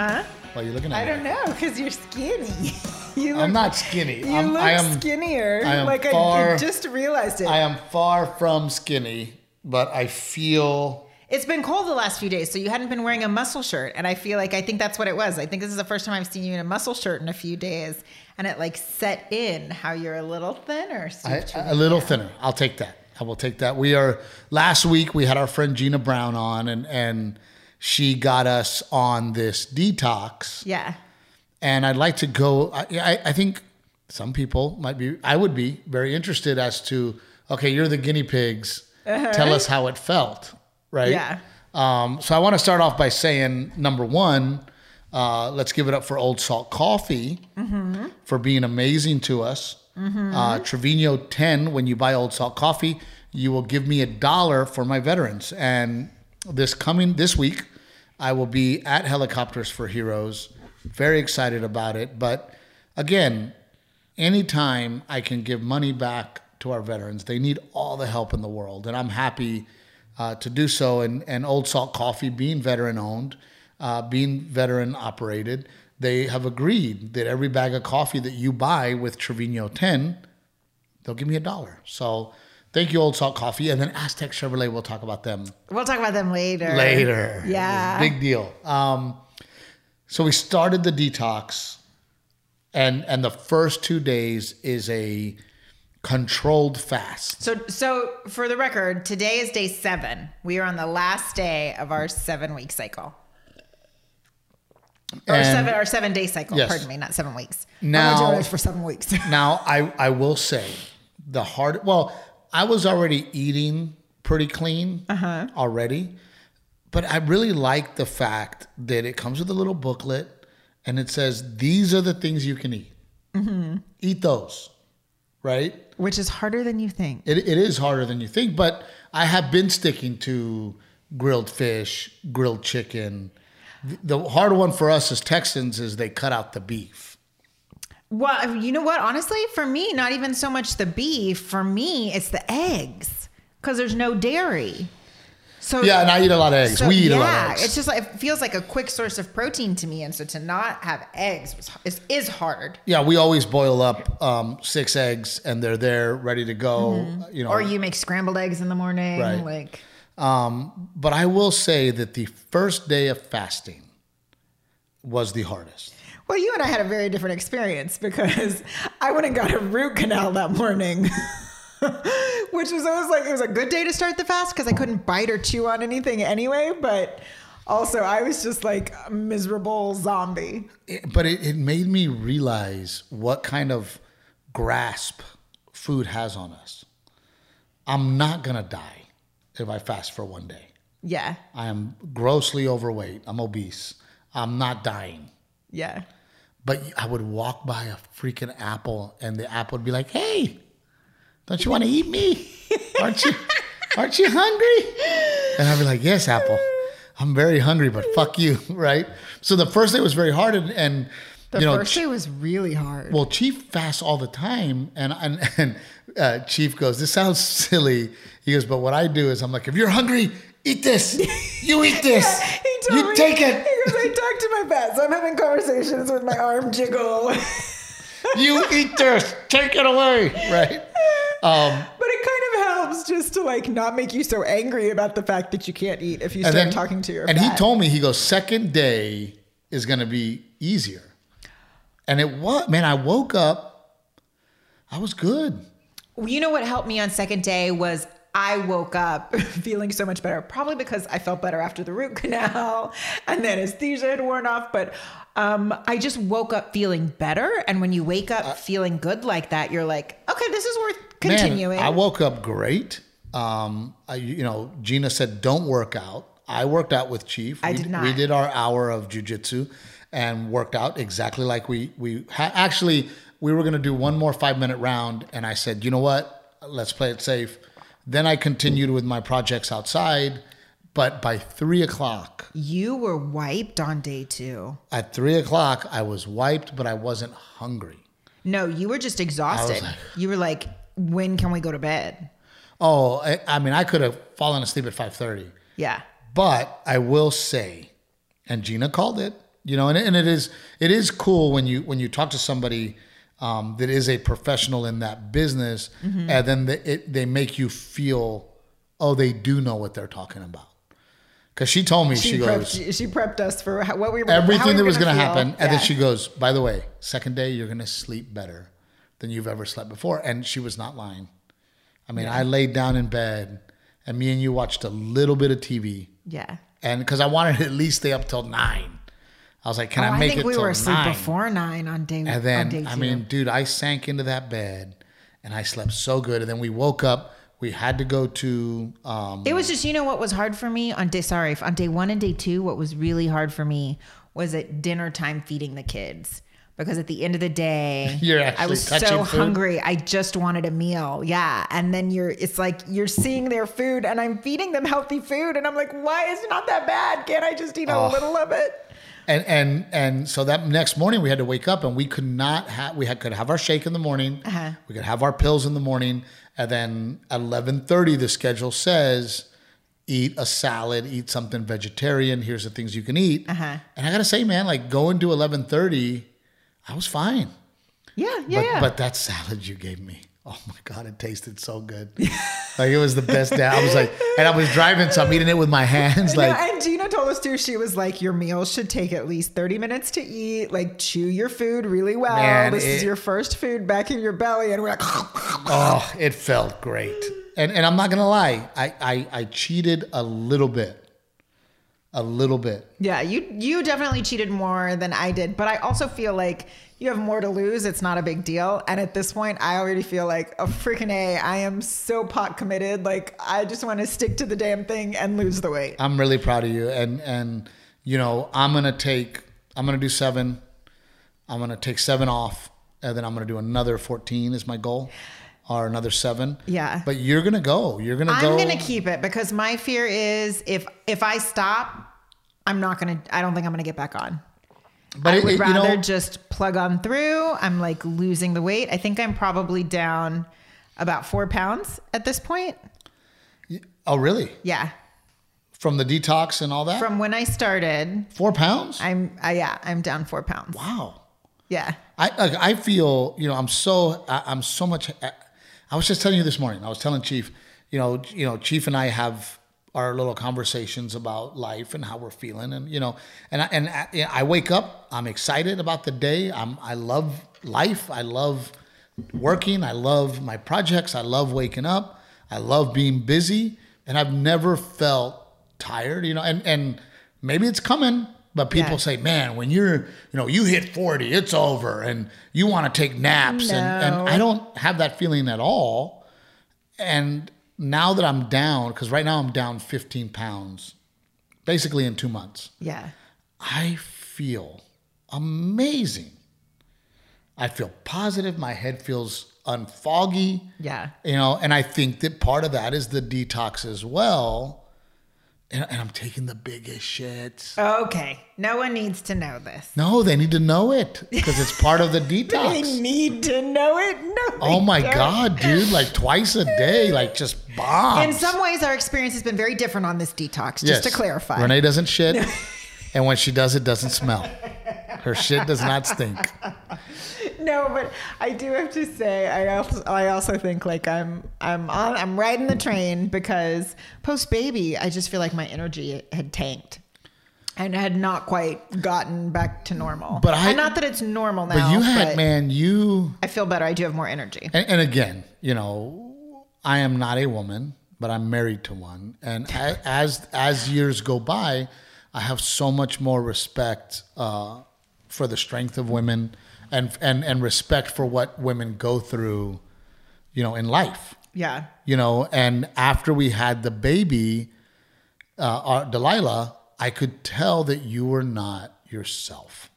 Huh? Why are you looking at I me? don't know, because you're skinny. you look, I'm not skinny. You I'm, look I am. skinnier. I am like I, far- I just realized it. I am far from skinny, but I feel. It's been cold the last few days, so you hadn't been wearing a muscle shirt, and I feel like I think that's what it was. I think this is the first time I've seen you in a muscle shirt in a few days, and it like set in how you're a little thinner. I, a little thinner. I'll take that. I will take that. We are last week we had our friend Gina Brown on and and she got us on this detox. yeah. And I'd like to go I, I, I think some people might be I would be very interested as to okay, you're the guinea pigs. Tell us how it felt, right? Yeah. Um, so I want to start off by saying number one, uh, let's give it up for Old Salt Coffee for being amazing to us. Uh, Trevino 10, when you buy Old Salt Coffee, you will give me a dollar for my veterans. And this coming this week, I will be at Helicopters for Heroes. Very excited about it. But again, anytime I can give money back to our veterans, they need all the help in the world, and I'm happy uh, to do so. And, and Old Salt Coffee, being veteran owned, uh, being veteran operated, they have agreed that every bag of coffee that you buy with Trevino 10, they'll give me a dollar. So thank you, Old Salt Coffee. And then Aztec Chevrolet, we'll talk about them We'll talk about them later. later. Yeah. Big deal. Um, so we started the detox, and and the first two days is a controlled fast. So, so for the record, today is day seven. We are on the last day of our seven week cycle. Or And- seven, or seven day cycle. Yes. Pardon me, not seven weeks. Now- I'm not doing this for seven weeks. Now I I will say the hard. Well, I was already eating pretty clean uh-huh. already, but I really like the fact that it comes with a little booklet and it says these are the things you can eat. Mm-hmm. Eat those, right? Which is harder than you think. It, it is harder than you think, but I have been sticking to grilled fish, grilled chicken. The hard one for us as Texans is they cut out the beef. Well, you know what? Honestly, for me, not even so much the beef. For me, it's the eggs because there's no dairy. So Yeah, and I eat a lot of eggs. so, we eat yeah, a lot of eggs. it's just like it feels like a quick source of protein to me, and so to not have eggs was, is, is hard. yeah, we always boil up um, six eggs and they're there ready to go. You know, Or you make scrambled eggs in the morning, Right. like um, but I will say that the first day of fasting was the hardest. Well, you and I had a very different experience because I went and got a root canal that morning. Which was always like it was a good day to start the fast because I couldn't bite or chew on anything anyway, but also I was just like a miserable zombie. It- but it, it made me realize what kind of grasp food has on us. I'm not gonna die if I fast for one day. Yeah. I am grossly overweight. I'm obese. I'm not dying. Yeah. But I would walk by a freaking apple, and the apple would be like, "Hey, don't you want to eat me? Aren't you? Aren't you hungry?" And I'd be like, "Yes, apple. I'm very hungry, but fuck you, right?" So the first day was very hard, and, and The you know, first day was really hard. well, Chief fasts all the time, and and, and uh, Chief goes, "This sounds silly." He goes, "But what I do is I'm like, if you're hungry, eat this. You eat this. He told you me- take it. He goes, I talk to my pet, so I'm having conversations with my arm jiggle. You eat this. Take it away." Right. Um, But it kind of helps just to like not make you so angry about the fact that you can't eat if you start talking to your and he told me he goes second day is going to be easier and it was man i woke up i was good You know what helped me on second day was I woke up feeling so much better, probably because I felt better after the root canal and then anesthesia had worn off. But um, I just woke up feeling better. And when you wake up feeling good like that, you're like, okay, this is worth continuing. Man, I woke up great. Um, I, you know, Gina said don't work out. I worked out with Chief. I we, did not. We did our hour of jujitsu and worked out exactly like we we ha- actually we were going to do one more five minute round, and I said, you know what, let's play it safe. Then I continued with my projects outside, but by three o'clock, you were wiped on day two. at three o'clock, I was wiped, but I wasn't hungry. No, you were just exhausted. like- you were like, when can we go to bed? Oh, I, I mean, I could have fallen asleep at five thirty. Yeah. But I will say, and Gina called it. You know, and, and it is it is cool when you when you talk to somebody um, that is a professional in that business, Mm-hmm. and then they, it, they make you feel, oh, they do know what they're talking about. Because she told me she, She, goes prepped, she prepped us for how, what we were everything we that were was going to happen, and then she goes, by the way, second day you're going to sleep better than you've ever slept before, and she was not lying. I mean, I laid down in bed, and me and you watched a little bit of TV, yeah. and because I wanted to at least stay up till nine, I was like, "Can Oh, I make I think it we were asleep nine? before nine on day. One. And on then, day I mean, dude, I sank into that bed, and I slept so good, and then we woke up. We had to go to. Um, It was just, you know, what was hard for me on day, sorry, on day one and day two, what was really hard for me was at dinner time feeding the kids. Because at the end of the day, You're I was so food? hungry. I just wanted a meal. Yeah. And then you're, it's like you're seeing their food and I'm feeding them healthy food. And I'm like, why is it not that bad? Can't I just eat a Oh. little of it? And and and so that next morning we had to wake up and we could not have we had could have our shake in the morning Uh-huh. we could have our pills in the morning and then at 11.30 the schedule says eat a salad eat something vegetarian here's the things you can eat Uh-huh. and i gotta say man like going to 11.30 i was fine Yeah. Yeah. but, yeah. but that salad you gave me oh my god it tasted so good like it was the best day i was like and i was driving so i'm eating it with my hands like no, and Gina told us too, she was like, Your meals should take at least 30 minutes to eat. Like, chew your food really well. Man, this is your first food back in your belly. And we're like, Oh, it felt great. And and I'm not gonna lie, I, I I cheated a little bit. A little bit. Yeah, you you definitely cheated more than I did, but I also feel like you have more to lose. It's not a big deal, and at this point, I already feel like a freaking a. I am so pot committed. Like I just want to stick to the damn thing and lose the weight. I'm really proud of you. And and you know, I'm gonna take I'm gonna do seven. I'm gonna take seven off, and then I'm gonna do another 14 is my goal. Or another seven. Yeah. But you're gonna go. You're gonna I'm go. gonna keep it because my fear is if if I stop, I'm not gonna. I don't think I'm gonna get back on. but I it- would it- you rather know, just plug on through. I'm like losing the weight. I think I'm probably down about four pounds at this point. oh really? Yeah. From the detox and all that? From when I started, Four pounds? I'm I, yeah, I'm down four pounds. wow. Yeah. I I feel you know I'm so I, I'm so much. Uh, I was just telling you this morning. I was telling Chief, you know, you know, Chief and I have our little conversations about life and how we're feeling, and you know, and I, and I, I wake up. I'm excited about the day. I'm I love life. I love working. I love my projects. I love waking up. I love being busy, and I've never felt tired. You know, and and maybe it's coming. But people Yeah. say, man, when you're, you know, you hit 40, it's over and you want to take naps. And, and I don't have that feeling at all. And now that I'm down, because right now I'm down 15 pounds, basically in two months, Yeah. I feel amazing. I feel positive. My head feels unfoggy. Yeah. You know, and I think that part of that is the detox as well. And, and I'm taking the biggest shits. Okay. No one needs to know this. No, they need to know it because it's part of the detox. They need to know it. No. Oh my don't. God, dude. Like twice a day, like just bombs. In some ways, our experience has been very different on this detox. Just to clarify. Renee doesn't shit. and when she does, it doesn't smell. Her shit does not stink. No, but I do have to say, I also, I also think like I'm, I'm on, I'm riding the train because post baby, I just feel like my energy had tanked. And had not quite gotten back to normal. But I- and not that it's normal now. But you had, but man, you. I feel better. I do have more energy. And, and again, you know, I am not a woman, but I'm married to one. And as as years go by, I have so much more respect uh, for the strength of women, and and and respect for what women go through, you know, in life. Yeah. You know, and after we had the baby, uh, our, Delilah, I could tell that you were not yourself.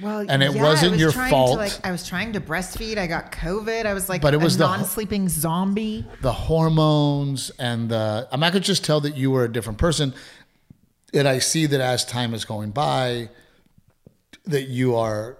Well, And it yeah, wasn't was your fault. To, like, I was trying to breastfeed. I got COVID. I was like But it was a the- non-sleeping zombie. the hormones and the I, mean, I could just tell that you were a different person and i see that as time is going by that you are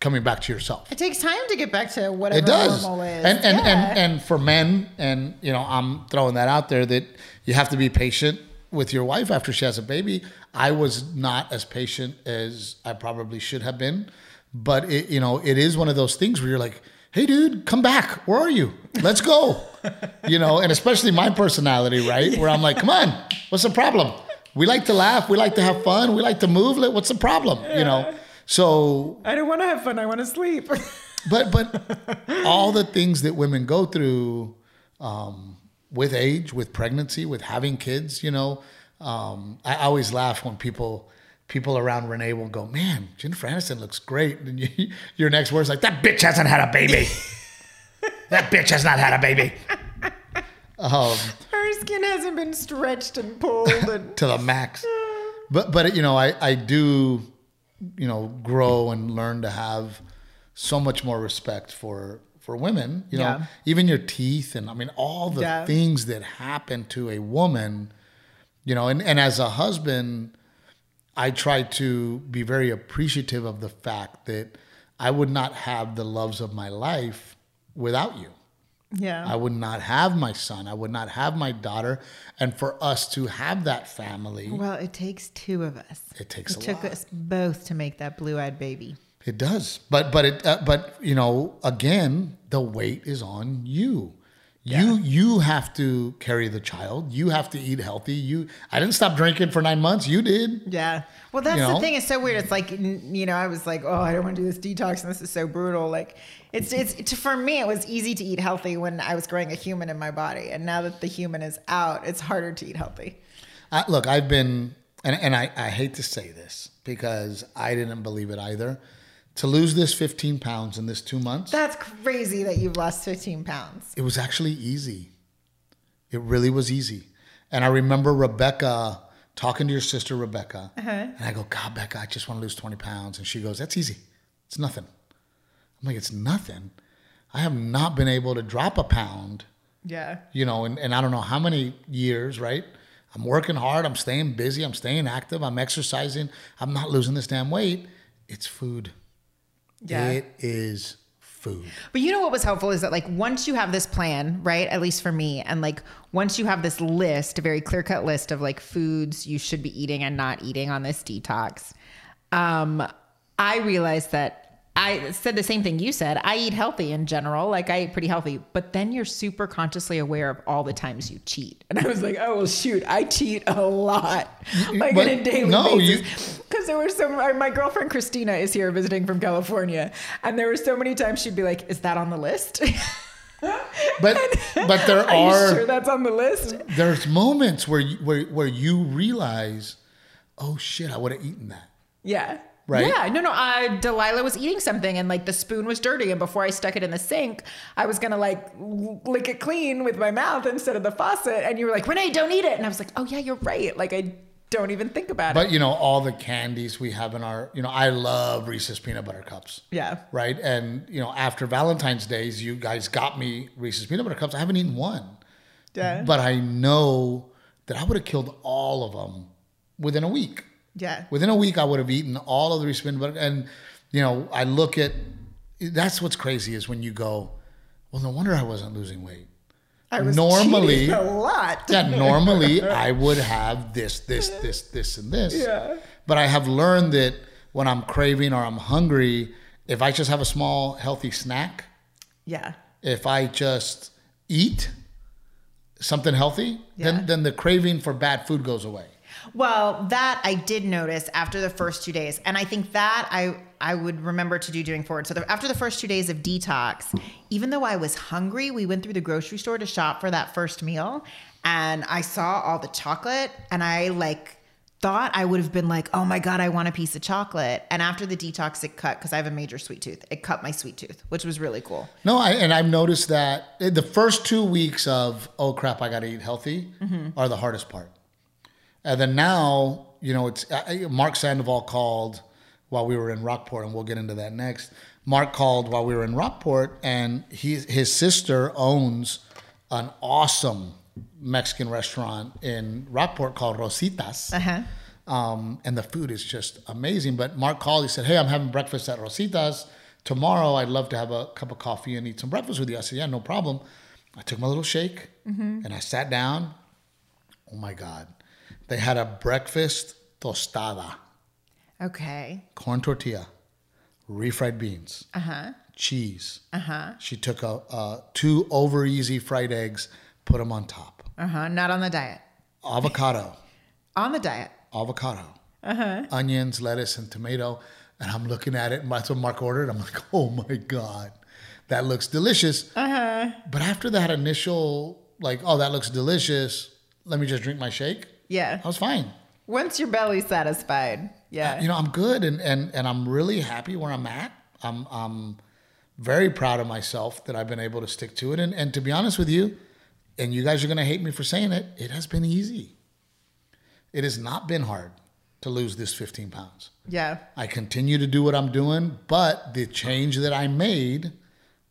coming back to yourself It takes time to get back to whatever it does normal is. and and, Yeah. and and for men and you know i'm throwing that out there that you have to be patient with your wife after she has a baby, I was not as patient as I probably should have been. But it, you know, it is one of those things where you're like, "Hey, dude, come back. Where are you? Let's go." you know, and especially my personality, right? Where I'm like, "Come on, what's the problem? We like to laugh. We like to have fun. We like to move. What's the problem?" You know. So I don't want to have fun. I want to sleep. but but all the things that women go through um, with age, with pregnancy, with having kids, you know, um, I always laugh when people people around Renee will go, "Man, Jennifer Aniston looks great," and you, your next word's like, "That bitch hasn't had a baby. that bitch has not had a baby." Um, skin hasn't been stretched and pulled and to the max. But but you know, I I do, you know, grow and learn to have so much more respect for for women. You know, yeah. even your teeth and I mean all the yeah. things that happen to a woman. You know, and and as a husband, I try to be very appreciative of the fact that I would not have the loves of my life without you. Yeah. I would not have my son. I would not have my daughter. And for us to have that family. Well, it takes two of us. It takes it took lot. us both to make that blue eyed baby. It does. But, but it, uh, but, you know, again, the weight is on you. Yeah. You you have to carry the child. You have to eat healthy. You I didn't stop drinking for nine months. You did. Yeah. Well, that's you know? the thing. It's so weird. It's like you know, I was like, oh, I don't want to do this detox, and this is so brutal. Like, it's it's for me, it was easy to eat healthy when I was growing a human in my body, and now that the human is out, it's harder to eat healthy. I, look, I've been, and and I I hate to say this because I didn't believe it either to lose this 15 pounds in this two months. That's crazy that you've lost 15 pounds. It was actually easy. It really was easy. And I remember Rebecca talking to your sister, Rebecca. Uh-huh. And I go, God, Becca, I just want to lose 20 pounds. And she goes, That's easy. It's nothing. I'm like, It's nothing. I have not been able to drop a pound. Yeah. You know, and, and I don't know how many years, right? I'm working hard. I'm staying busy. I'm staying active. I'm exercising. I'm not losing this damn weight. It's food. Yeah. It is food. But you know what was helpful is that like once you have this plan, right? At least for me, and like once you have this list, a very clear cut list of like foods you should be eating and not eating on this detox, um, I realized that I said the same thing you said. I eat healthy in general, like I eat pretty healthy, but then you're super consciously aware of all the times you cheat. And I was like, oh well, shoot, I cheat a lot, like but on a daily no, basis. Because there were so my girlfriend Christina is here visiting from California, and there were so many times she'd be like, "Is that on the list?" but but there are, are sure that's on the list. There's moments where you, where where you realize, oh shit, I would have eaten that. Yeah right? Yeah, no, no. Uh, Delilah was eating something and like the spoon was dirty, and before I stuck it in the sink, I was gonna like lick it clean with my mouth instead of the faucet. And you were like, Renee, don't eat it. And I was like, oh yeah, you're right. Like I don't even think about but, it. But you know, all the candies we have in our, you know, I love Reese's peanut butter cups. Yeah. Right. And you know, after Valentine's Days, you guys got me Reese's peanut butter cups. I haven't eaten one. Yeah. But I know that I would have killed all of them within a week. Yeah. Within a week, I would have eaten all of the peanut butter. And, you know, I look at that's what's crazy is when you go, well, no wonder I wasn't losing weight. I was normally a lot. yeah, normally I would have this, this, this, this, and this. Yeah. But I have learned that when I'm craving or I'm hungry, if I just have a small healthy snack, yeah. If I just eat something healthy, yeah. then then the craving for bad food goes away. Well, that I did notice after the first two days, and I think that I I would remember to do doing forward. So the, after the first two days of detox, even though I was hungry, we went through the grocery store to shop for that first meal, and I saw all the chocolate, and I like thought I would have been like, oh my God, I want a piece of chocolate. And after the detox, it cut because I have a major sweet tooth. It cut my sweet tooth, which was really cool. No, I, and I've noticed that the first two weeks of, oh crap, I got to eat healthy mm-hmm. are the hardest part. And then now, you know, it's uh, Mark Sandoval called while we were in Rockport, and we'll get into that next. Mark called while we were in Rockport, and he, his sister owns an awesome Mexican restaurant in Rockport called Rositas. Uh-huh. Um, and the food is just amazing. But Mark called, he said, Hey, I'm having breakfast at Rositas. Tomorrow, I'd love to have a cup of coffee and eat some breakfast with you. I said, Yeah, no problem. I took my little shake mm-hmm. and I sat down. Oh my God They had a breakfast tostada, Okay. corn tortilla, refried beans, Uh huh. cheese. Uh huh. She took a, uh, two over easy fried eggs, put them on top, Uh huh. Not on the diet. avocado, On the diet. avocado, Uh-huh. onions, lettuce, and tomato. And I'm looking at it, and that's what Mark ordered. I'm like, oh my God, that looks delicious. Uh-huh. But after that initial, like, oh, that looks delicious, let me just drink my shake, Yeah. I was fine. Once your belly's satisfied. Yeah. You know, I'm good and, and, and I'm really happy where I'm at. I'm, I'm very proud of myself that I've been able to stick to it. And, and to be honest with you, and you guys are going to hate me for saying it, it has been easy. It has not been hard to lose this 15 pounds. yeah. I continue to do what I'm doing, but the change that I made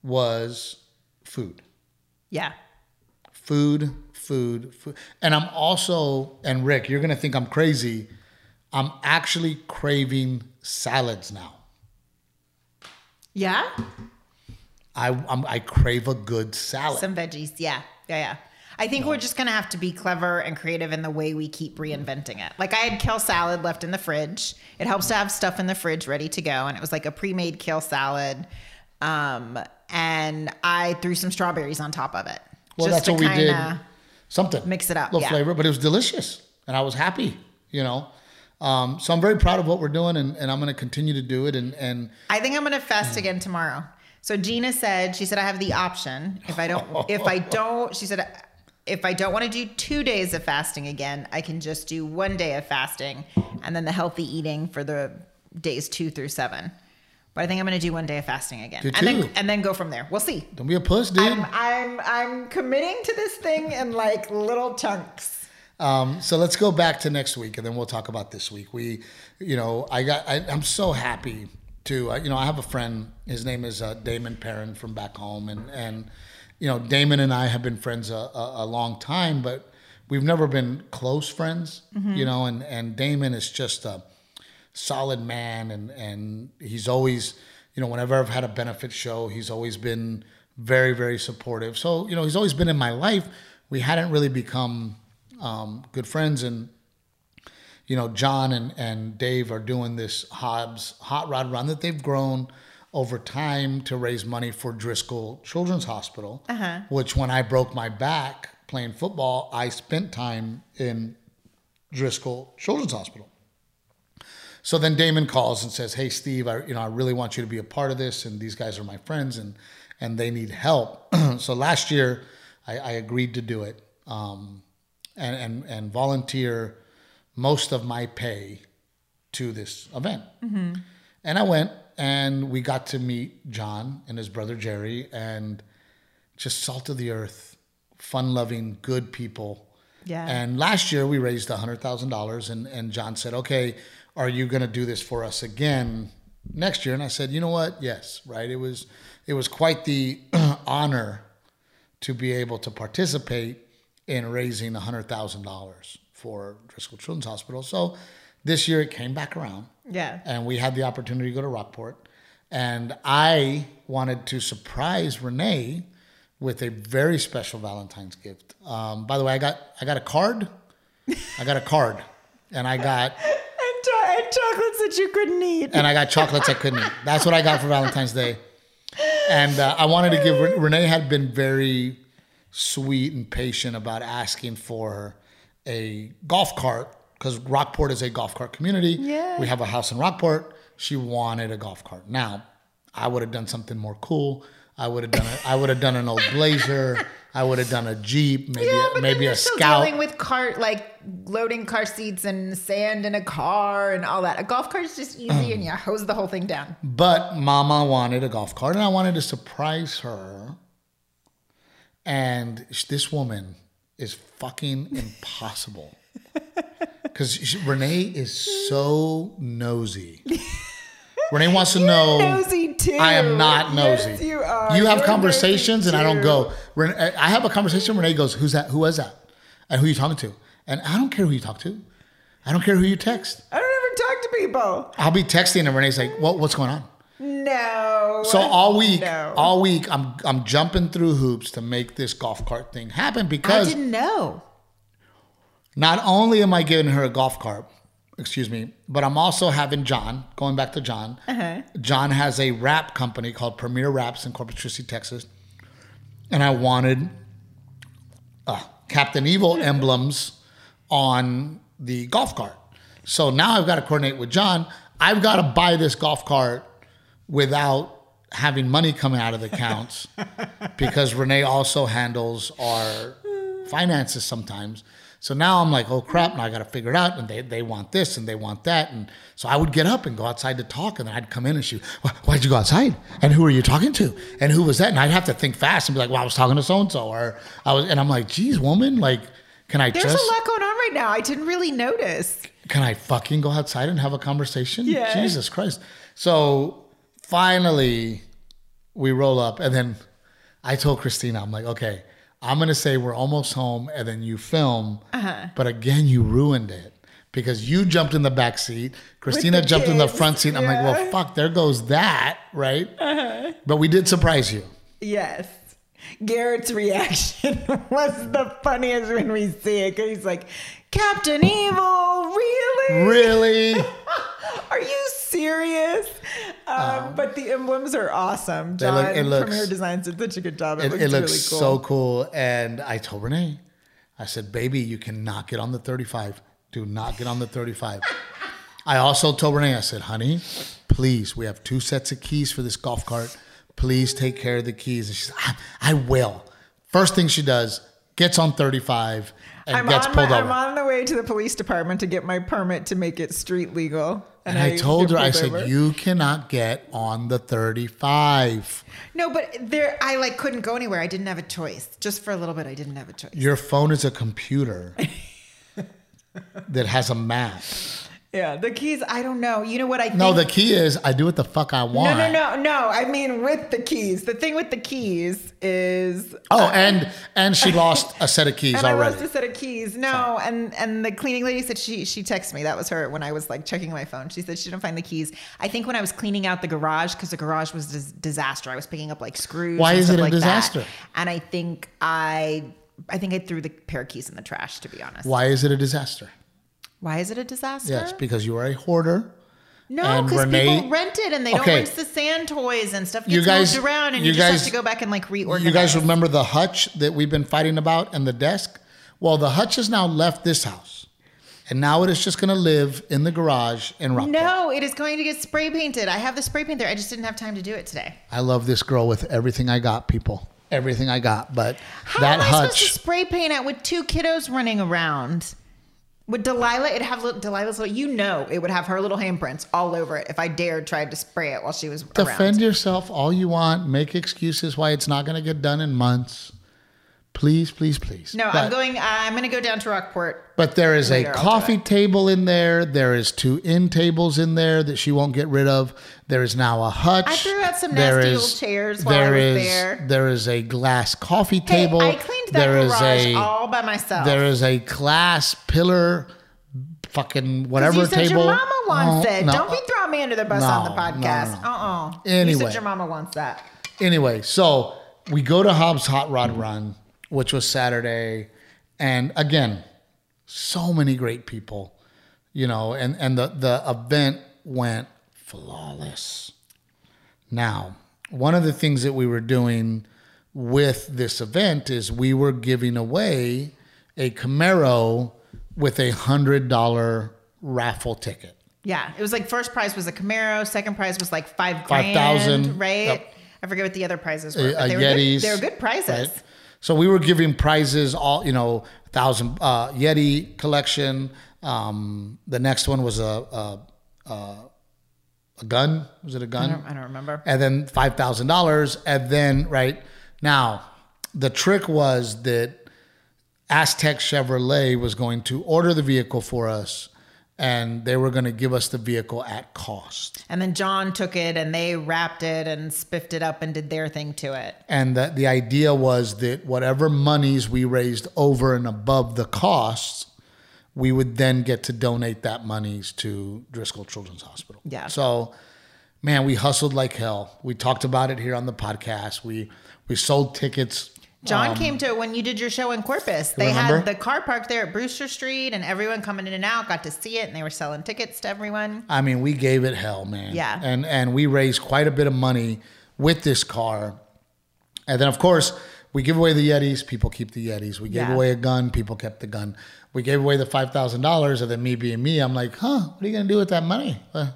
was food. Yeah. Food, food, food. And I'm also, and Rick, you're going to think I'm crazy. I'm actually craving salads now. Yeah. I I'm, I crave a good salad. Some veggies. Yeah. Yeah. Yeah. I think we're just gonna have to be clever and creative in the way we keep reinventing it. Like I had kale salad left in the fridge. It helps to have stuff in the fridge ready to go, and it was like a pre-made kale salad. Um, and I threw some strawberries on top of it. well, that's what we did. Something mix it up, little yeah. flavor, but it was delicious, and I was happy. You know, um, so I'm very proud of what we're doing, and, and I'm going to continue to do it. And and I think I'm gonna fast again tomorrow. So Gina said, she said I have the option if I don't if I don't she said if I don't want to do two days of fasting again, I can just do one day of fasting and then the healthy eating for the days two through seven. But I think I'm gonna do one day of fasting again. And then and then go from there. We'll see. don't be a puss, dude. I'm I'm I'm committing to this thing in like little chunks. Um, so let's go back to next week, and then we'll talk about this week. We, you know, I got, I, I'm so happy to, uh, you know, I have a friend. His name is uh, Damon Perrin from back home, and and, you know, Damon and I have been friends a, a, a long time, but we've never been close friends, you know. And and Damon is just a solid man, and and he's always, you know, whenever I've had a benefit show, he's always been very very supportive. So you know, he's always been in my life. We hadn't really become um, good friends and you know john and, and dave are doing this hobbs hot rod run that they've grown over time to raise money for driscoll children's hospital which when i broke my back playing football i spent time in driscoll children's hospital so then Damon calls and says, "Hey Steve, I you know I really want you to be a part of this, and these guys are my friends, and and they need help." so last year, I, I agreed to do it, um, and and and volunteer most of my pay to this event. And I went, and we got to meet John and his brother Jerry, and just salt of the earth, fun-loving, good people. Yeah. And last year we raised hundred thousand dollars, and and John said, "Okay, are you going to do this for us again next year?" And I said, "You know what? Yes, right. It was it was quite the honor to be able to participate in raising hundred thousand dollars for Driscoll Children's Hospital. So this year it came back around, Yeah. and we had the opportunity to go to Rockport. And I wanted to surprise Renee with a very special Valentine's gift. Um, by the way, I got I got a card. I got a card, and I got And, cho- and chocolates that you couldn't eat. and I got chocolates I couldn't eat. That's what I got for Valentine's Day. And uh, I wanted to give Renee had been very sweet and patient about asking for a golf cart because Rockport is a golf cart community. Yeah. We have a house in Rockport. She wanted a golf cart. Now, I would have done something more cool. I would have done a, I would have done an old Blazer. I would have done a Jeep, maybe Yeah, a, but maybe then you're a still Scout. dealing with cart like loading car seats and sand in a car and all that. A golf cart is just easy and you hose the whole thing down. But Mama wanted a golf cart, and I wanted to surprise her. And this woman is fucking impossible. Because Renee is so nosy. Renee wants to know. Nosy too. I am not nosy. You are. You have conversations, and I don't go. I have a conversation. Renee goes, "Who's that? Who was that? And who are you talking to?" And I don't care who you talk to. I don't care who you text. I don't ever talk to people. I'll be texting, and Renee's like, "What? What's going on?" No. So all week, No. all week, I'm I'm jumping through hoops to make this golf cart thing happen because I didn't know. Not only am I giving her a golf cart, excuse me, but I'm also having John, going back to John. Uh-huh. John has a wrap company called Premier Wraps in Corpus Christi, Texas. And I wanted uh, Captain Evil emblems on the golf cart. So now I've got to coordinate with John. I've got to buy this golf cart without having money coming out of the accounts because Renee also handles our finances sometimes. So now I'm like, oh crap, now I got to figure it out. And they, they want this and they want that. And so I would get up and go outside to talk. And then I'd come in and she, "Why- why'd you go outside? And who are you talking to? And who was that? And I'd have to think fast and be like, well, I was talking to so and so. Or I was, and I'm like, geez, woman, like, can I There's just, a lot going on right now. I didn't really notice. can I fucking go outside and have a conversation? Yeah. Jesus Christ. So finally, we roll up, and then I told Christina, I'm like, okay, I'm gonna say we're almost home, and then you film. Uh-huh. But again, you ruined it because you jumped in the back seat. Christina jumped in the front seat. I'm like, well. Uh-huh. fuck, there goes that, right? But we did surprise you. Yes. Garrett's reaction was the funniest when we see it. 'cause He's like, Captain Evil, really? Really? Are you serious? Um, but the emblems are awesome. John look- it looks- Premier Designs did such a good job. It, it, looks, it looks really cool. so cool. And I told Renee, I said, baby, you cannot get on the 35. Do not get on the 35. I also told Renee, I said, honey, please, we have two sets of keys for this golf cart. Please take care of the keys. And she said, I, I will. First thing she does, gets on 35 and I'm gets pulled my, over. I'm on the way to the police department to get my permit to make it street legal. And I, told her, I said, over. you cannot get on the 35. No, but there, I like couldn't go anywhere. I didn't have a choice. Just for a little bit, I didn't have a choice. Your phone is a computer that has a map. Yeah, the keys. I don't know. You know what I think? No, the key is I do what the fuck I want. no, no, no, no. I mean, with the keys. The thing with the keys is Oh, uh, and and she lost a set of keys And I lost a set of keys. No, and and the cleaning lady said she she texted me. That was her when I was like checking my phone. She said she didn't find the keys. I think when I was cleaning out the garage because the garage was dis- disaster. I was picking up like screws. Why is it a like that. disaster? And I think I I think I threw the pair of keys in the trash. To be honest, Why is it a disaster? Why is it a disaster? Yes, because you are a hoarder. no, because people rent it and they don't rinse the sand toys and stuff gets You guys- moved around and you you, just guys- have to go back and like reorganize. You guys remember the hutch that we've been fighting about and the desk? Well, the hutch has now left this house. And now it is just going to live in the garage in Rockport. No, it is going to get spray painted. I have the spray paint there. I just didn't have time to do it today. I love this girl with everything I got, people. Everything I got. But How that am I supposed to hutch, spray paint it with two kiddos running around? Would Delilah, it'd have Delilah's little, you know, it would have her little handprints all over it if I dared tried to spray it while she was defend around. yourself all you want. Make excuses why it's not going to get done in months. Please, please, please. No, But- I'm going, I'm going to go down to Rockport. But there is a coffee table in there. There is two end tables in there that she won't get rid of. There is now a hutch. I threw out some There nasty is- old chairs while I there was is- there. There is a glass coffee Hey, table. I cleaned that There is garage a all by myself. there is a glass pillar, fucking whatever you said table. your mama wants Oh, it. no. Don't be throwing me under the bus on the No, no, podcast. no. Uh-uh. You Anyway. said your mama wants that. Anyway, so we go to Hobbs Hot Rod Run, which was Saturday, and again, so many great people, you know, and and the the event went flawless. Now, one of the things that we were doing with this event is we were giving away a Camaro with a hundred dollar raffle ticket. Yeah, it was like first prize was a Camaro, second prize was like five grand, 5,000, right? yep. I forget what the other prizes were. a, but a they were Yetis. Good, they were good prizes. right? So we were giving prizes all you know thousand uh, Yeti collection. Um, the next one was a a, a a gun. Was it a gun? don't, I don't remember. And then five thousand dollars. And then right now, the trick was that Aztec Chevrolet was going to order the vehicle for us, and they were going to give us the vehicle at cost. And then John took it and they wrapped it and spiffed it up and did their thing to it. And the, the idea was that whatever monies we raised over and above the costs, we would then get to donate that monies to Driscoll Children's Hospital. Yeah. So, man, we hustled like hell. We talked about it here on the podcast. We we sold tickets John came to it when you did your show in Corpus. They remember? had the car parked there at Brewster Street, and everyone coming in and out got to see it, and they were selling tickets to everyone. I mean, we gave it hell, man. Yeah. And and we raised quite a bit of money with this car. And then of course, we give away the Yetis, people keep the Yetis. We gave Yeah. away a gun, people kept the gun. We gave away the five thousand dollars, and then me being me, I'm like, huh, what are you gonna do with that money? Uh,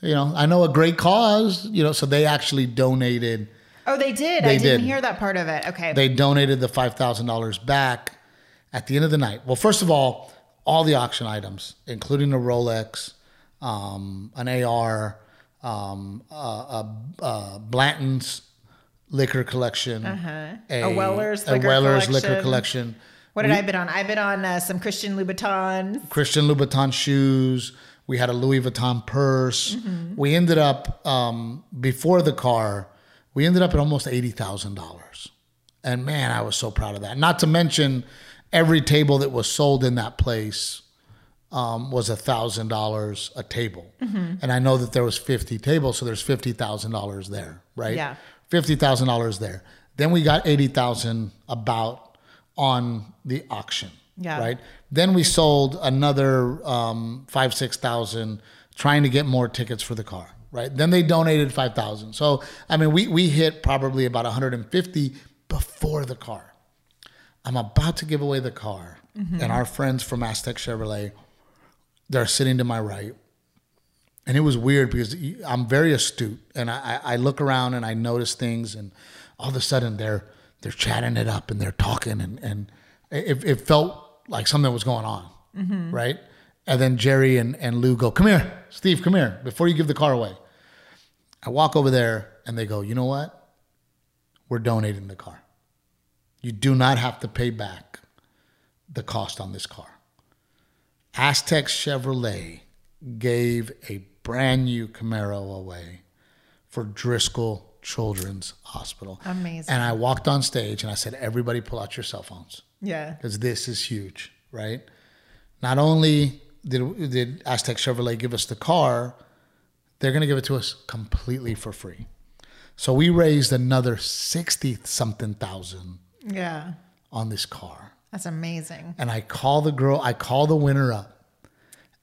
you know, I know a great cause, you know, so they actually donated Oh, they did. They I didn't did. hear that part of it. Okay. they donated the five thousand dollars back at the end of the night. Well, first of all, all the auction items, including a Rolex, um, an AR, um, a, a, a Blanton's liquor collection, Uh-huh. A Weller's liquor Weller's liquor collection. collection, what did I bid on? I bid on uh, some Christian Louboutins. Christian Louboutin shoes. We had a Louis Vuitton purse. Mm-hmm. We ended up um, before the car. We ended up at almost eighty thousand dollars, and man, I was so proud of that. Not to mention, every table that was sold in that place um, was a thousand dollars a table, Mm-hmm. and I know that there was fifty tables, so there's fifty thousand dollars there, right? Yeah. fifty thousand dollars there. Then we got eighty thousand about on the auction, Yeah. right? Then we sold another um, five six thousand, trying to get more tickets for the car. Right. Then they donated five thousand. So I mean, we we hit probably about one hundred and fifty before the car. I'm about to give away the car, and our friends from Aztec Chevrolet, they're sitting to my right. And it was weird because I'm very astute, and I, I look around and I notice things, and all of a sudden they're they're chatting it up and they're talking, and and it, it felt like something was going on, mm-hmm. right? And then Jerry and, and Lou go, "Come here, Steve, come here before you give the car away." I walk over there, and they go, "You know what? We're donating the car. You do not have to pay back the cost on this car." Aztec Chevrolet gave a brand new Camaro away for Driscoll Children's Hospital. Amazing. And I walked on stage and I said, everybody pull out your cell phones Yeah. because this is huge, right? Not only did, did Aztec Chevrolet give us the car, they're going to give it to us completely for free. So we raised another 60 something thousand Yeah. on this car That's amazing. and I call the girl, I call the winner up,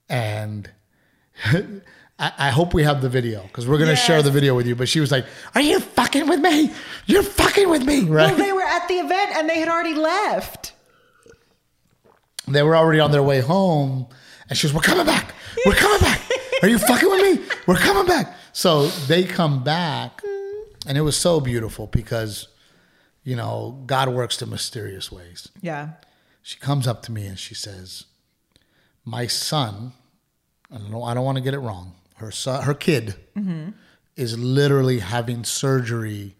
and I, hope we have the video because we're gonna share the video with you. But she was like, "Are you fucking with me? You're fucking with me, right?" Well, they were at the event and they had already left. they were already on their way home, and she was, "We're coming back. We're coming back. Are you fucking with me? We're coming back." So they come back, and it was so beautiful because, you know, God works in mysterious ways. Yeah. she comes up to me and she says, "My son, I don't know, I don't want to get it wrong. Her son, her kid, mm-hmm. is literally having surgery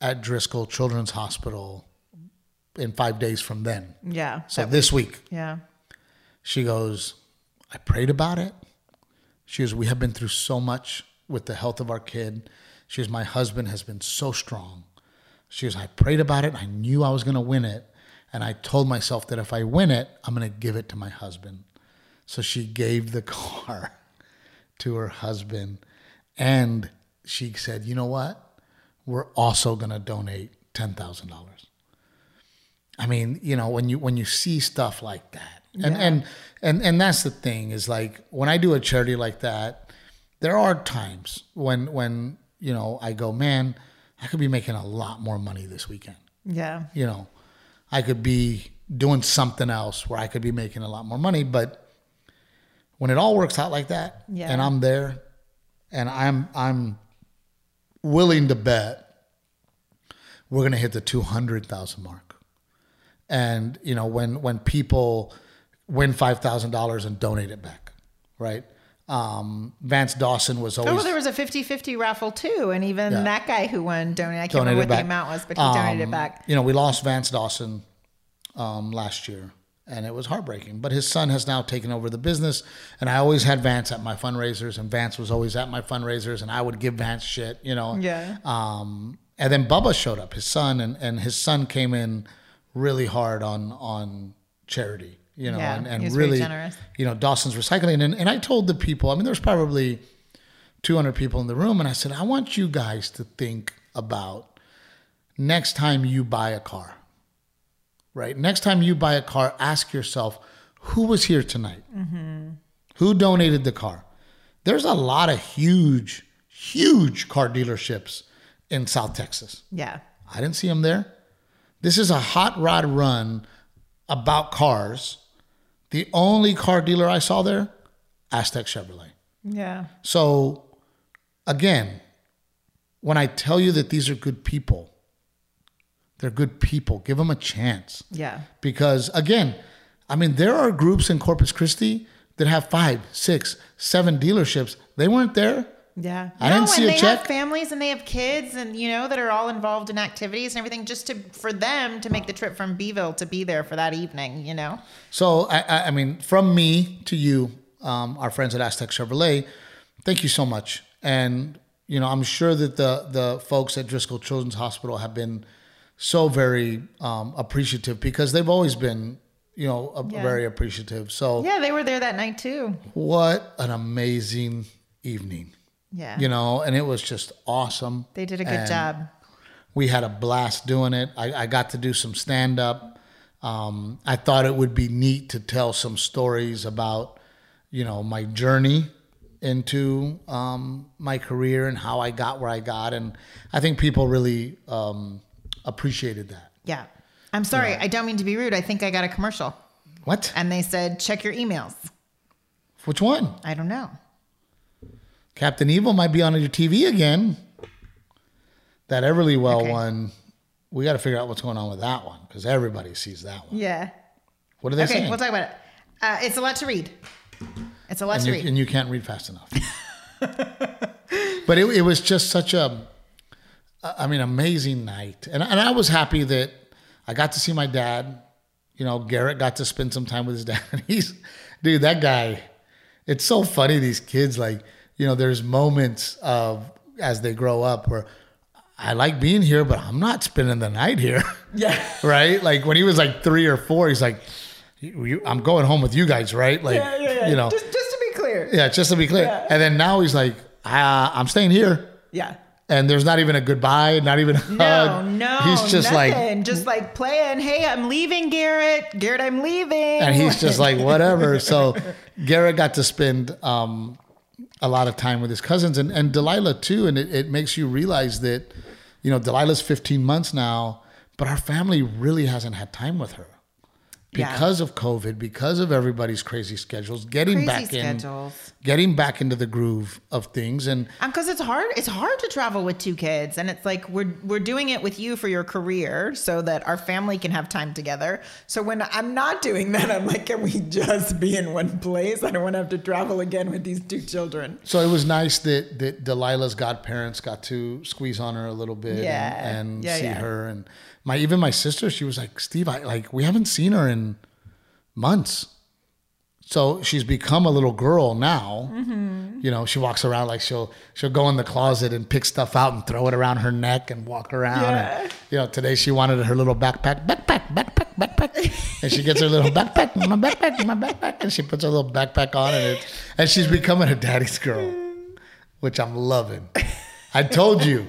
at Driscoll Children's Hospital in five days from then. Yeah. So this week, yeah. she goes, I prayed about it. She goes, We have been through so much with the health of our kid. She goes, My husband has been so strong. She goes, I prayed about it. I knew I was going to win it. And I told myself that if I win it, I'm going to give it to my husband. So she gave the car to her husband. And she said, You know what? We're also going to donate $10,000. I mean, you know, when you when you see stuff like that, and and and and that's the thing is like when I do a charity like that, there are times when when you know I go, man, I could be making a lot more money this weekend. Yeah. You know, I could be doing something else where I could be making a lot more money, but when it all works out like that, Yeah. and I'm there, and I'm I'm willing to bet we're gonna hit the two hundred thousand mark. And you know, when when people win five thousand dollars and donate it back, right? Um, Vance Dawson was Oh, always well, there was a 50-50 raffle too, and even Yeah. that guy who won donated. I can't donated remember what back. the amount was, but he donated it Um, back. You know, we lost Vance Dawson um, last year, and it was heartbreaking. But his son has now taken over the business, and I always had Vance at my fundraisers, and Vance was always at my fundraisers, and I would give Vance shit, you know. Yeah. Um, and then Bubba showed up, his son, and, and his son came in really hard on on charity, you know, Yeah, and, and he was very really, generous. you know, Dawson's Recycling. And, and I told the people, I mean, there's probably 200 people in the room, and I said, I want you guys to think about next time you buy a car, right? Next time you buy a car, ask yourself, who was here tonight? Mm-hmm. Who donated the car? There's a lot of huge, huge car dealerships in South Texas. Yeah. I didn't see them there. This is a hot rod run about cars. The only car dealer I saw there, Aztec Chevrolet. Yeah. So, again, when I tell you that these are good people, they're good people. Give them a chance. Yeah. Because, again, I mean, there are groups in Corpus Christi that have five, six, seven dealerships. They weren't there. Yeah. I didn't see and a they check. have families and they have kids and you know that are all involved in activities and everything just to for them to make the trip from Beeville to be there for that evening, you know. So, I, I, I mean, from me to you, um, our friends at Aztec Chevrolet, thank you so much. And you know, I'm sure that the the folks at Driscoll Children's Hospital have been so very um, appreciative because they've always been, you know, a, Yeah. very appreciative. So, Yeah, they were there that night too. what an amazing evening, Yeah. you know, and it was just awesome. they did a good And job. we had a blast doing it. I, I got to do some stand up. Um, I thought it would be neat to tell some stories about, you know, my journey into um, my career and how I got where I got, and I think people really um, appreciated that. Yeah. I'm sorry, I don't mean to be rude. I think I got a commercial What? and they said check your emails. Which one? I don't know. Captain Evil might be on your TV again. That Everlywell Okay. one. We got to figure out what's going on with that one because everybody sees that one. Yeah. What are they Okay, saying? we'll talk about it. Uh, it's a lot to read. It's a lot and to you, read. and you can't read fast enough. but it, it was just such a, I mean, amazing night, and and I was happy that I got to see my dad. You know, Garrett got to spend some time with his dad. He's, dude, that guy. It's so funny. These kids, like, you know, there's moments of as they grow up where I like being here, but I'm not spending the night here. yeah. right? Like when he was like three or four, he's like, "I'm going home with you guys, right?" Like, Yeah, yeah, yeah. you know, just, just to be clear. yeah, just to be clear. Yeah. And then now he's like, uh, I'm staying here. Yeah. And there's not even a goodbye, not even a No, hug. no. He's just like, nothing. just like playing. Hey, I'm leaving, Garrett. Garrett, I'm leaving. and he's just like, whatever. So Garrett got to spend um, a lot of time with his cousins and, and Delilah too. And it, it makes you realize that, you know, Delilah's 15 months now, but our family really hasn't had time with her. Yeah. Because of COVID, because of everybody's crazy schedules, getting Crazy back schedules. in, getting back into the groove of things, and um, because it's hard it's hard to travel with two kids and it's like we're we're doing it with you for your career so that our family can have time together so when i'm not doing that i'm like can we just be in one place i don't want to have to travel again with these two children So it was nice that that Delilah's godparents got to squeeze on her a little bit Yeah. and, and Yeah, see yeah. her and my even my sister she was like Steve I like we haven't seen her in months so she's become a little girl now Mm-hmm. you know she walks around like she'll she'll go in the closet and pick stuff out and throw it around her neck and walk around Yeah. and you know today she wanted her little backpack backpack backpack backpack and she gets her little backpack my backpack my backpack and she puts her little backpack on and it and she's becoming a daddy's girl which I'm loving. I told you,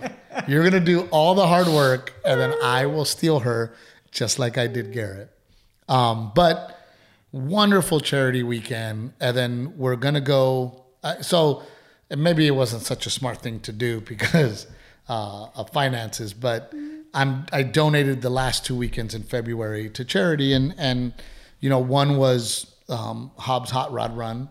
you're going to do all the hard work and then I will steal her just like I did Garrett. Um, but wonderful charity weekend. And then we're going to go. Uh, so maybe it wasn't such a smart thing to do because uh, of finances, but I'm, I donated the last two weekends in February to charity. And, and you know, one was um, Hobbs Hot Rod Run.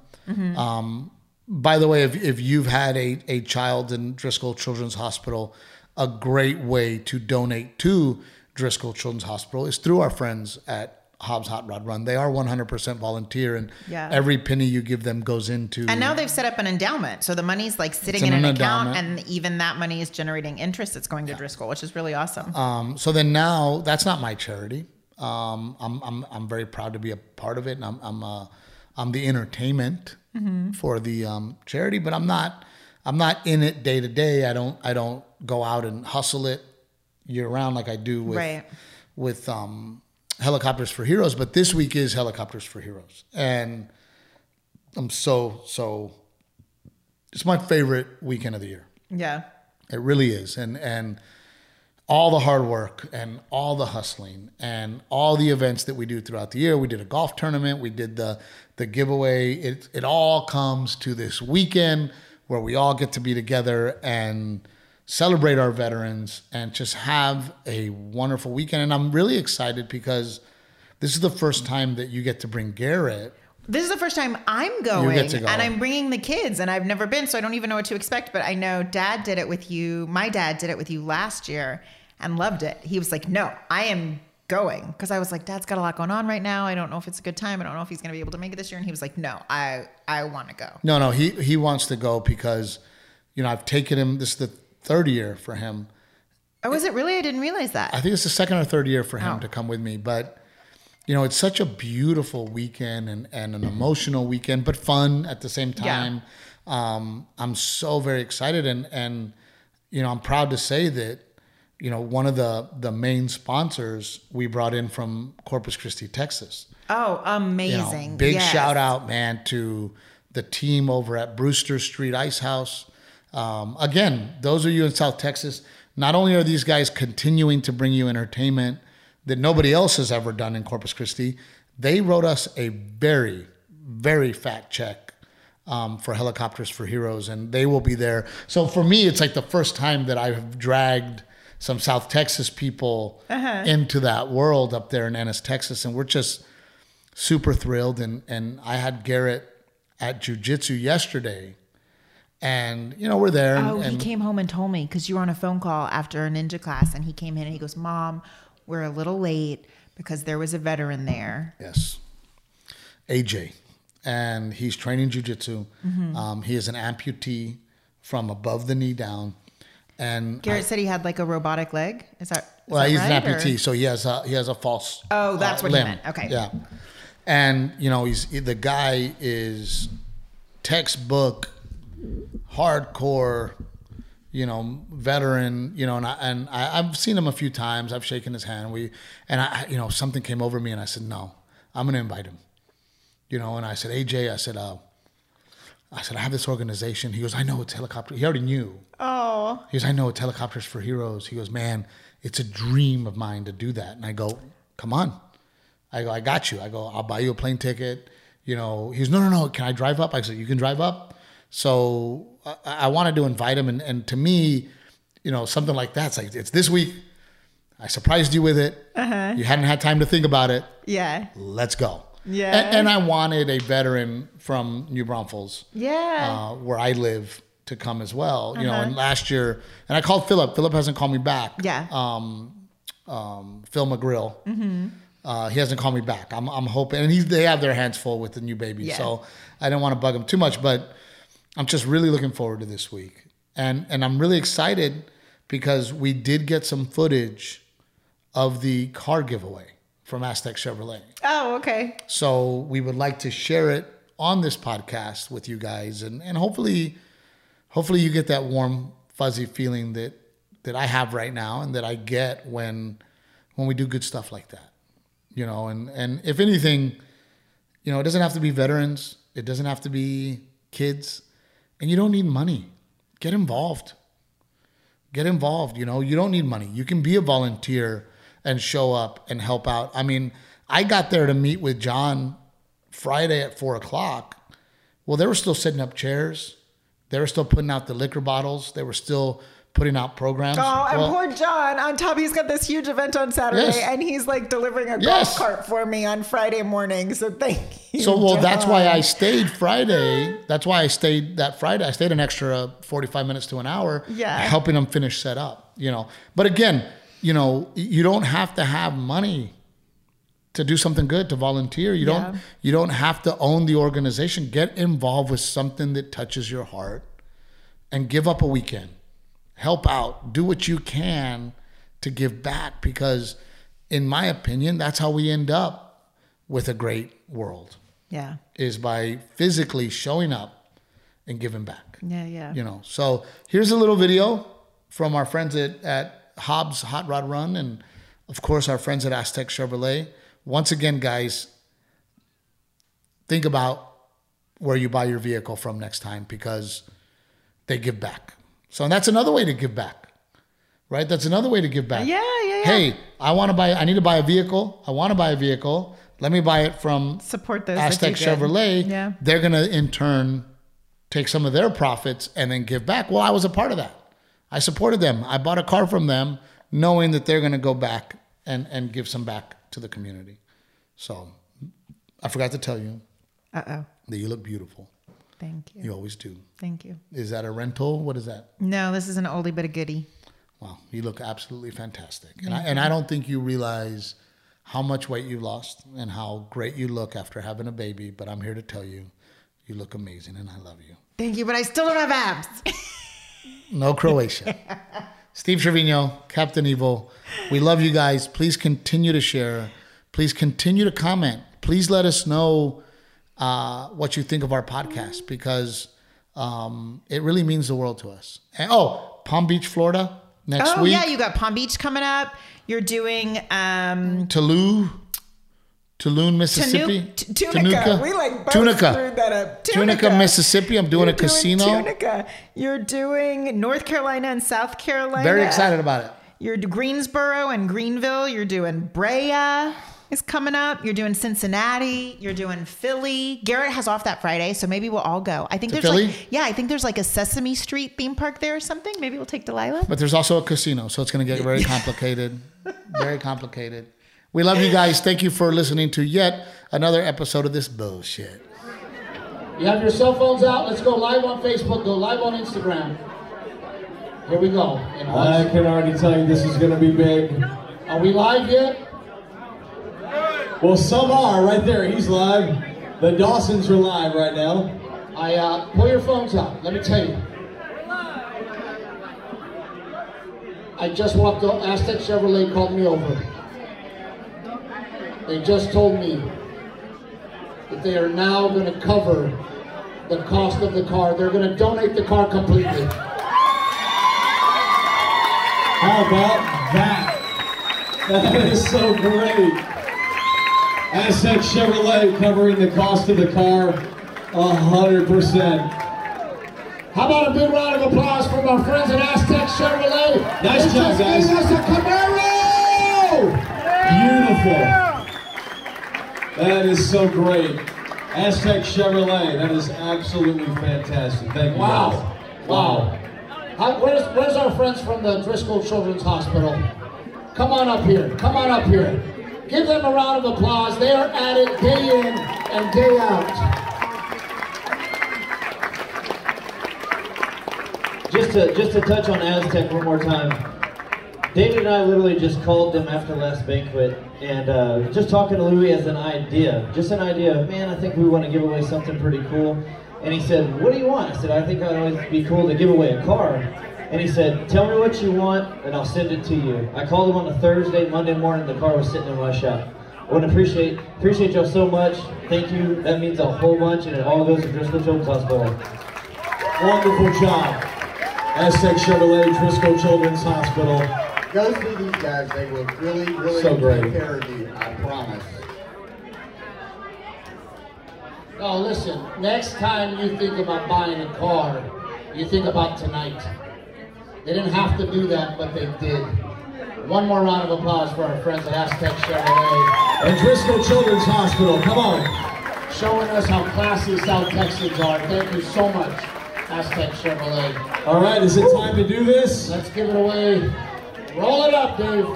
Um, by the way, if, if you've had a, a child in Driscoll Children's Hospital, a great way to donate to Driscoll Children's Hospital is through our friends at Hobbs Hot Rod Run. They are 100% volunteer, and Yeah. every penny you give them goes into. and now they've set up an endowment so the money's like sitting in an, an account and even that money is generating interest it's going to driscoll which is really awesome Um, so then now that's not my charity. Um, I'm, I'm, I'm very proud to be a part of it, and I'm, I'm, uh, I'm the entertainment for the um, charity, but I'm not, I'm not in it day to day. I don't, I don't go out and hustle it year round like I do with, Right. with um, Helicopters for Heroes. But this week is Helicopters for Heroes, and I'm so, so. It's my favorite weekend of the year. yeah It really is, and and all the hard work and all the hustling and all the events that we do throughout the year. We did a golf tournament, we did the the giveaway. It it all comes to this weekend where we all get to be together and celebrate our veterans and just have a wonderful weekend. And I'm really excited because this is the first time that you get to bring Garrett. This is the first time I'm going, go. and I'm bringing the kids, and I've never been, so I don't even know what to expect. But I know Dad did it with you. My dad did it with you last year and loved it. He was like, "No, I am going," because I was like, "Dad's got a lot going on right now. I don't know if it's a good time. I don't know if he's going to be able to make it this year." And he was like, "No, I I want to go." No, no, he he wants to go because, you know, I've taken him. This is the third year for him. Oh, is it really? I didn't realize that. I think it's the second or third year for him Oh. to come with me. But you know, it's such a beautiful weekend and, and an emotional weekend, but fun at the same Yeah. time. Um, I'm so very excited and and you know, I'm proud to say that, you know, one of the the main sponsors we brought in from Corpus Christi, Texas. oh, You know, amazing! big Yes. shout out, man, to the team over at Brewster Street Ice House. Um, again, those of you in South Texas, not only are these guys continuing to bring you entertainment that nobody else has ever done in Corpus Christi, they wrote us a very, very fat check um, for Helicopters for Heroes, and they will be there. So for me, it's like the first time that I've dragged some South Texas people into that world up there in Ennis, Texas, and we're just super thrilled and and I had Garrett at jujitsu yesterday and you know we're there and, Oh, he came home and told me because you were on a phone call after a ninja class, and he came in and he goes, "Mom, we're a little late because there was a veteran there." yes AJ and he's training jujitsu Mm-hmm. um, he is an amputee from above the knee down and Garrett said he had like a robotic leg. Is that? is well that he's right, an or- amputee so he has a he has a false Oh, that's uh, what he meant. Okay. yeah and you know he's the guy is textbook hardcore you know veteran you know and I, and I, I've seen him a few times I've shaken his hand we and I you know something came over me and I said no I'm gonna invite him you know and I said AJ I said uh I said I have this organization he goes I know it's helicopter he already knew Oh, he goes, I know it's Helicopters for Heroes. He goes, man, it's a dream of mine to do that. And I go, come on. I go, I got you. I go, I'll buy you a plane ticket. You know, he goes, no, no, no. Can I drive up? I said, you can drive up. So I, I wanted to invite him. And, and to me, you know, something like that, it's like, it's this week. I surprised you with it. Uh-huh. You hadn't had time to think about it. yeah, Let's go. Yeah. And, and I wanted a veteran from New Braunfels yeah. uh, where I live to come as well. You know, Uh-huh. and last year, and I called Philip. Philip hasn't called me back. Yeah. Um, um, Phil McGrill. Mm-hmm. Uh, he hasn't called me back. I'm, I'm hoping, and he's, they have their hands full with the new baby. Yeah. So I didn't want to bug him too much, but I'm just really looking forward to this week. And, and I'm really excited because we did get some footage of the car giveaway from Aztec Chevrolet. oh, okay. So we would like to share it on this podcast with you guys, and and hopefully, hopefully you get that warm fuzzy feeling that that I have right now, and that I get when when we do good stuff like that, you know. And and if anything, you know, it doesn't have to be veterans, it doesn't have to be kids, and you don't need money. Get involved. Get involved. You know, you don't need money. You can be a volunteer and show up and help out. I mean, I got there to meet with John Friday at four o'clock. Well, they were still setting up chairs. They were still putting out the liquor bottles. They were still putting out programs. Oh, and Well, poor John. On top, he's got this huge event on Saturday, Yes. and he's like delivering a Yes. golf cart for me on Friday morning. So thank you. So well, that's why I stayed Friday. That's why I stayed that Friday. I stayed an extra forty-five minutes to an hour, Yeah. helping them finish set up. You know, but again, you know, you don't have to have money to do something good to volunteer. You Yeah. don't. You don't have to own the organization. Get involved with something that touches your heart, and give up a weekend. Help out. Do what you can to give back because, in my opinion, that's how we end up with a great world Yeah. is by physically showing up and giving back. Yeah. Yeah. You know. So here's a little video from our friends at, at Hobbs Hot Rod Run and of course our friends at Aztec Chevrolet. Once again, guys, think about where you buy your vehicle from next time because they give back. So that's another way to give back. right? That's another way to give back. Yeah, yeah, yeah. Hey, I want to buy. I need to buy a vehicle. I want to buy a vehicle. Let me buy it from Support those. Aztec. Chevrolet. Yeah. They're gonna in turn take some of their profits and then give back. Well, I was a part of that. I supported them. I bought a car from them, knowing that they're gonna go back and and give some back to the community. So, I forgot to tell you Uh oh. that you look beautiful. Thank you. You always do. Thank you. Is that a rental? What is that? No, this is an oldie but a goodie. Wow, you look absolutely fantastic. And I, and I don't think you realize how much weight you've lost and how great you look after having a baby. But I'm here to tell you, you look amazing and I love you. Thank you, but I still don't have abs. No Croatia. Steve Trevino, Captain Evil. We love you guys. Please continue to share. Please continue to comment. Please let us know uh, what you think of our podcast because um, it really means the world to us. And, oh, Palm Beach, Florida, next oh week. Oh yeah, you got Palm Beach coming up. You're doing um Tulum, Tulum, Mississippi. Tanu- T- Tunica. We like both Tunica. screwed that up. Tunica, Mississippi. I'm doing You're a casino. Tunica. You're doing North Carolina and South Carolina. Very excited about it. You're Greensboro and Greenville. You're doing Brea is coming up. You're doing Cincinnati. You're doing Philly. Garrett has off that Friday, so maybe we'll all go. I think To there's Philly? like yeah, I think there's like a Sesame Street theme park there or something. Maybe we'll take Delilah. But there's also a casino, so it's going to get very complicated. very complicated. We love you guys. Thank you for listening to yet another episode of this bullshit. You have your cell phones out. Let's go live on Facebook. Go live on Instagram. Here we go. I can already tell you this is going to be big. Are we live yet? Well, some are right there. He's live. The Dawsons are live right now. I uh, pull your phones out. Let me tell you. I just walked up. Aztec Chevrolet called me over. They just told me that they are now going to cover the cost of the car. They're going to donate the car completely. How about that? That is so great. Aztec Chevrolet covering the cost of the car hundred percent. How about a big round of applause for our friends at Aztec Chevrolet? Nice They job, just guys. gave us a Camaro! Beautiful. That is so great. Aztec Chevrolet. That is absolutely fantastic. Thank you. Wow. guys. Wow. How, where's, where's our friends from the Driscoll Children's Hospital? Come on up here. Come on up here. Give them a round of applause. They are at it day in and day out. Just to just to touch on Aztec one more time. David and I literally just called them after last banquet and uh, just talking to Louis as an idea, just an idea of man, I think we want to give away something pretty cool. And he said, "What do you want?" I said, "I think I'd always be cool to give away a car." And he said, "Tell me what you want, and I'll send it to you." I called him on a Thursday, Monday morning. The car was sitting in my shop. I want to appreciate appreciate y'all so much. Thank you. That means a whole bunch, and it all goes to Driscoll Children's Hospital. Wonderful job. Aztec Chevrolet, Driscoll Children's Hospital. Go see these guys. They will really, really So great. take care of you. I promise. Oh, listen, next time you think about buying a car, you think about tonight. They didn't have to do that, but they did. One more round of applause for our friends at Aztec Chevrolet, And Driscoll Children's Hospital, come on. showing us how classy South Texans are. Thank you so much, Aztec Chevrolet. All right, is it time to do this? Let's give it away. Roll it up, Dave.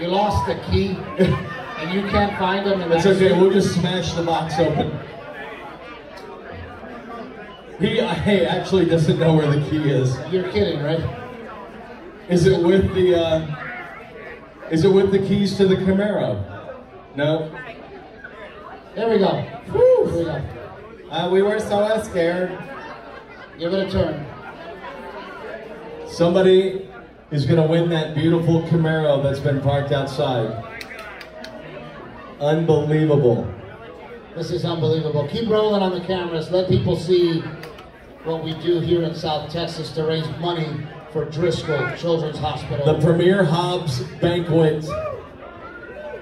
You lost the key, and you can't find them. And It's okay, we'll just smash the box open. He, he actually doesn't know where the key is. You're kidding, right? Is it with the, uh, is it with the keys to the Camaro? No? There we go. Woo, here we go. Uh, we were so scared. Give it a turn. Somebody is going to win that beautiful Camaro that's been parked outside. Unbelievable. This is unbelievable. Keep rolling on the cameras. Let people see what we do here in South Texas to raise money for Driscoll Children's Hospital. The Premier Hobbs Banquet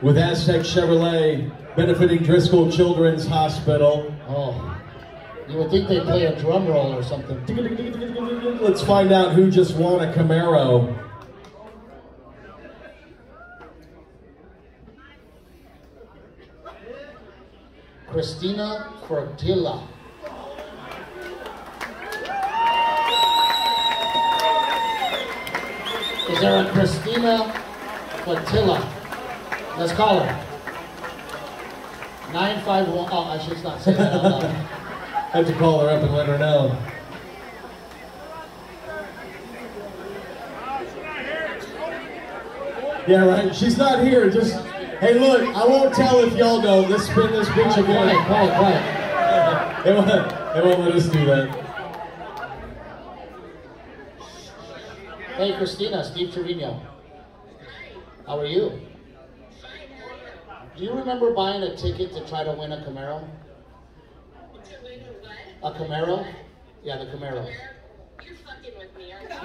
with Aztec Chevrolet benefiting Driscoll Children's Hospital. oh, You would think they'd play a drum roll or something. Let's find out who just won a Camaro. Christina Fortilla. Is there a Christina Fortilla? Let's call her. 951. Oh, I should not say that out loud. I have to call her up and let her know. Yeah, right. She's not here. Just hey, look. I won't tell if y'all know. Let's spin this bitch Quiet, again. quiet, quiet. They won't, they won't let us do that. Hey, Christina, Steve Trevino. How are you? Do you remember buying a ticket to try to win a Camaro? A Camaro? Yeah, the Camaro. You're fucking with me, aren't you?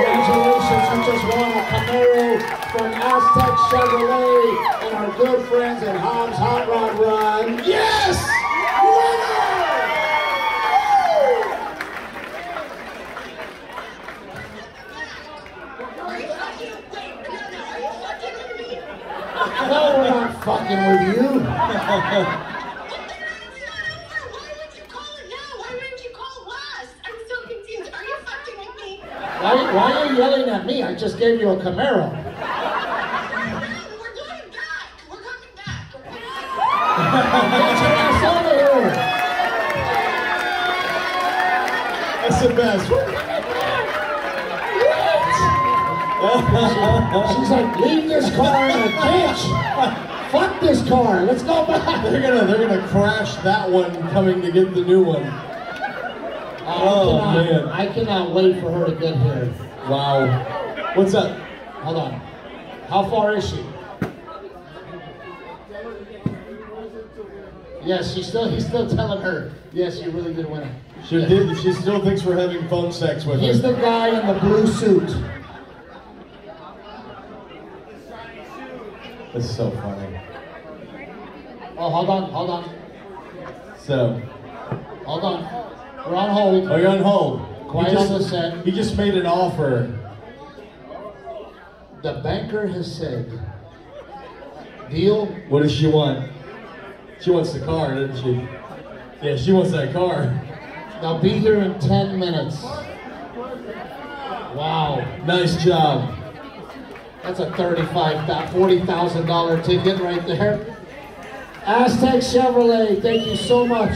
Congratulations, you just won a Camaro from Aztec Chevrolet and our good friends at Hobbs Hot Rod Run. Yes! Are you fucking wait, no, no, are you fucking with me? No, we're not fucking with you. What the hell's not? Why would you call it now? Why wouldn't you call last? I'm so confused. Are you fucking with me? Why, why are you yelling at me? I just gave you a Camaro. No, we're going back. We're coming back. Get your ass over here. That's the best. What? She's like, leave this car in a ditch. Fuck this car. Let's go back. They're gonna they're gonna crash that one coming to get the new one. Oh, I cannot, man. I cannot wait for her to get here. Wow. What's up? Hold on. How far is she? Yes, she's still. He's still telling her. Yes, you really did win it. She did. She still thinks we're having phone sex with her. He's the guy in the blue suit. That's so funny. Oh, hold on, hold on, So, hold on. We're on hold. Oh, are you on hold? Quiet he on just, the set. He just made an offer. The banker has said, deal. What does she want? She wants the car, doesn't she? Yeah, she wants that car. They'll be here in 10 minutes. Wow. Nice job. That's a thirty-five, forty thousand dollar ticket right there. Aztec Chevrolet, thank you so much.